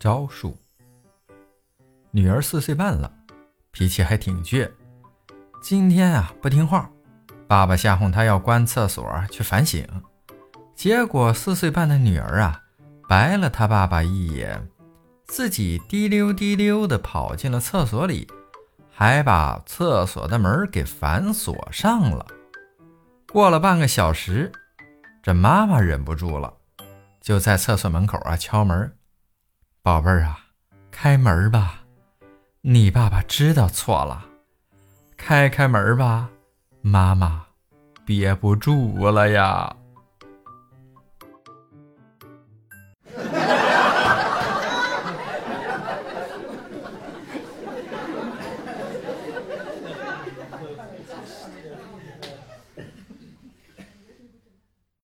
招数。女儿四岁半了，脾气还挺倔。今天啊不听话，爸爸吓唬她要关厕所去反省。结果四岁半的女儿啊，白了她爸爸一眼，自己滴溜滴溜的跑进了厕所里，还把厕所的门给反锁上了。过了半个小时，这妈妈忍不住了，就在厕所门口啊敲门：“宝贝儿啊，开门吧。”你爸爸知道错了，开开门吧，妈妈憋不住了呀。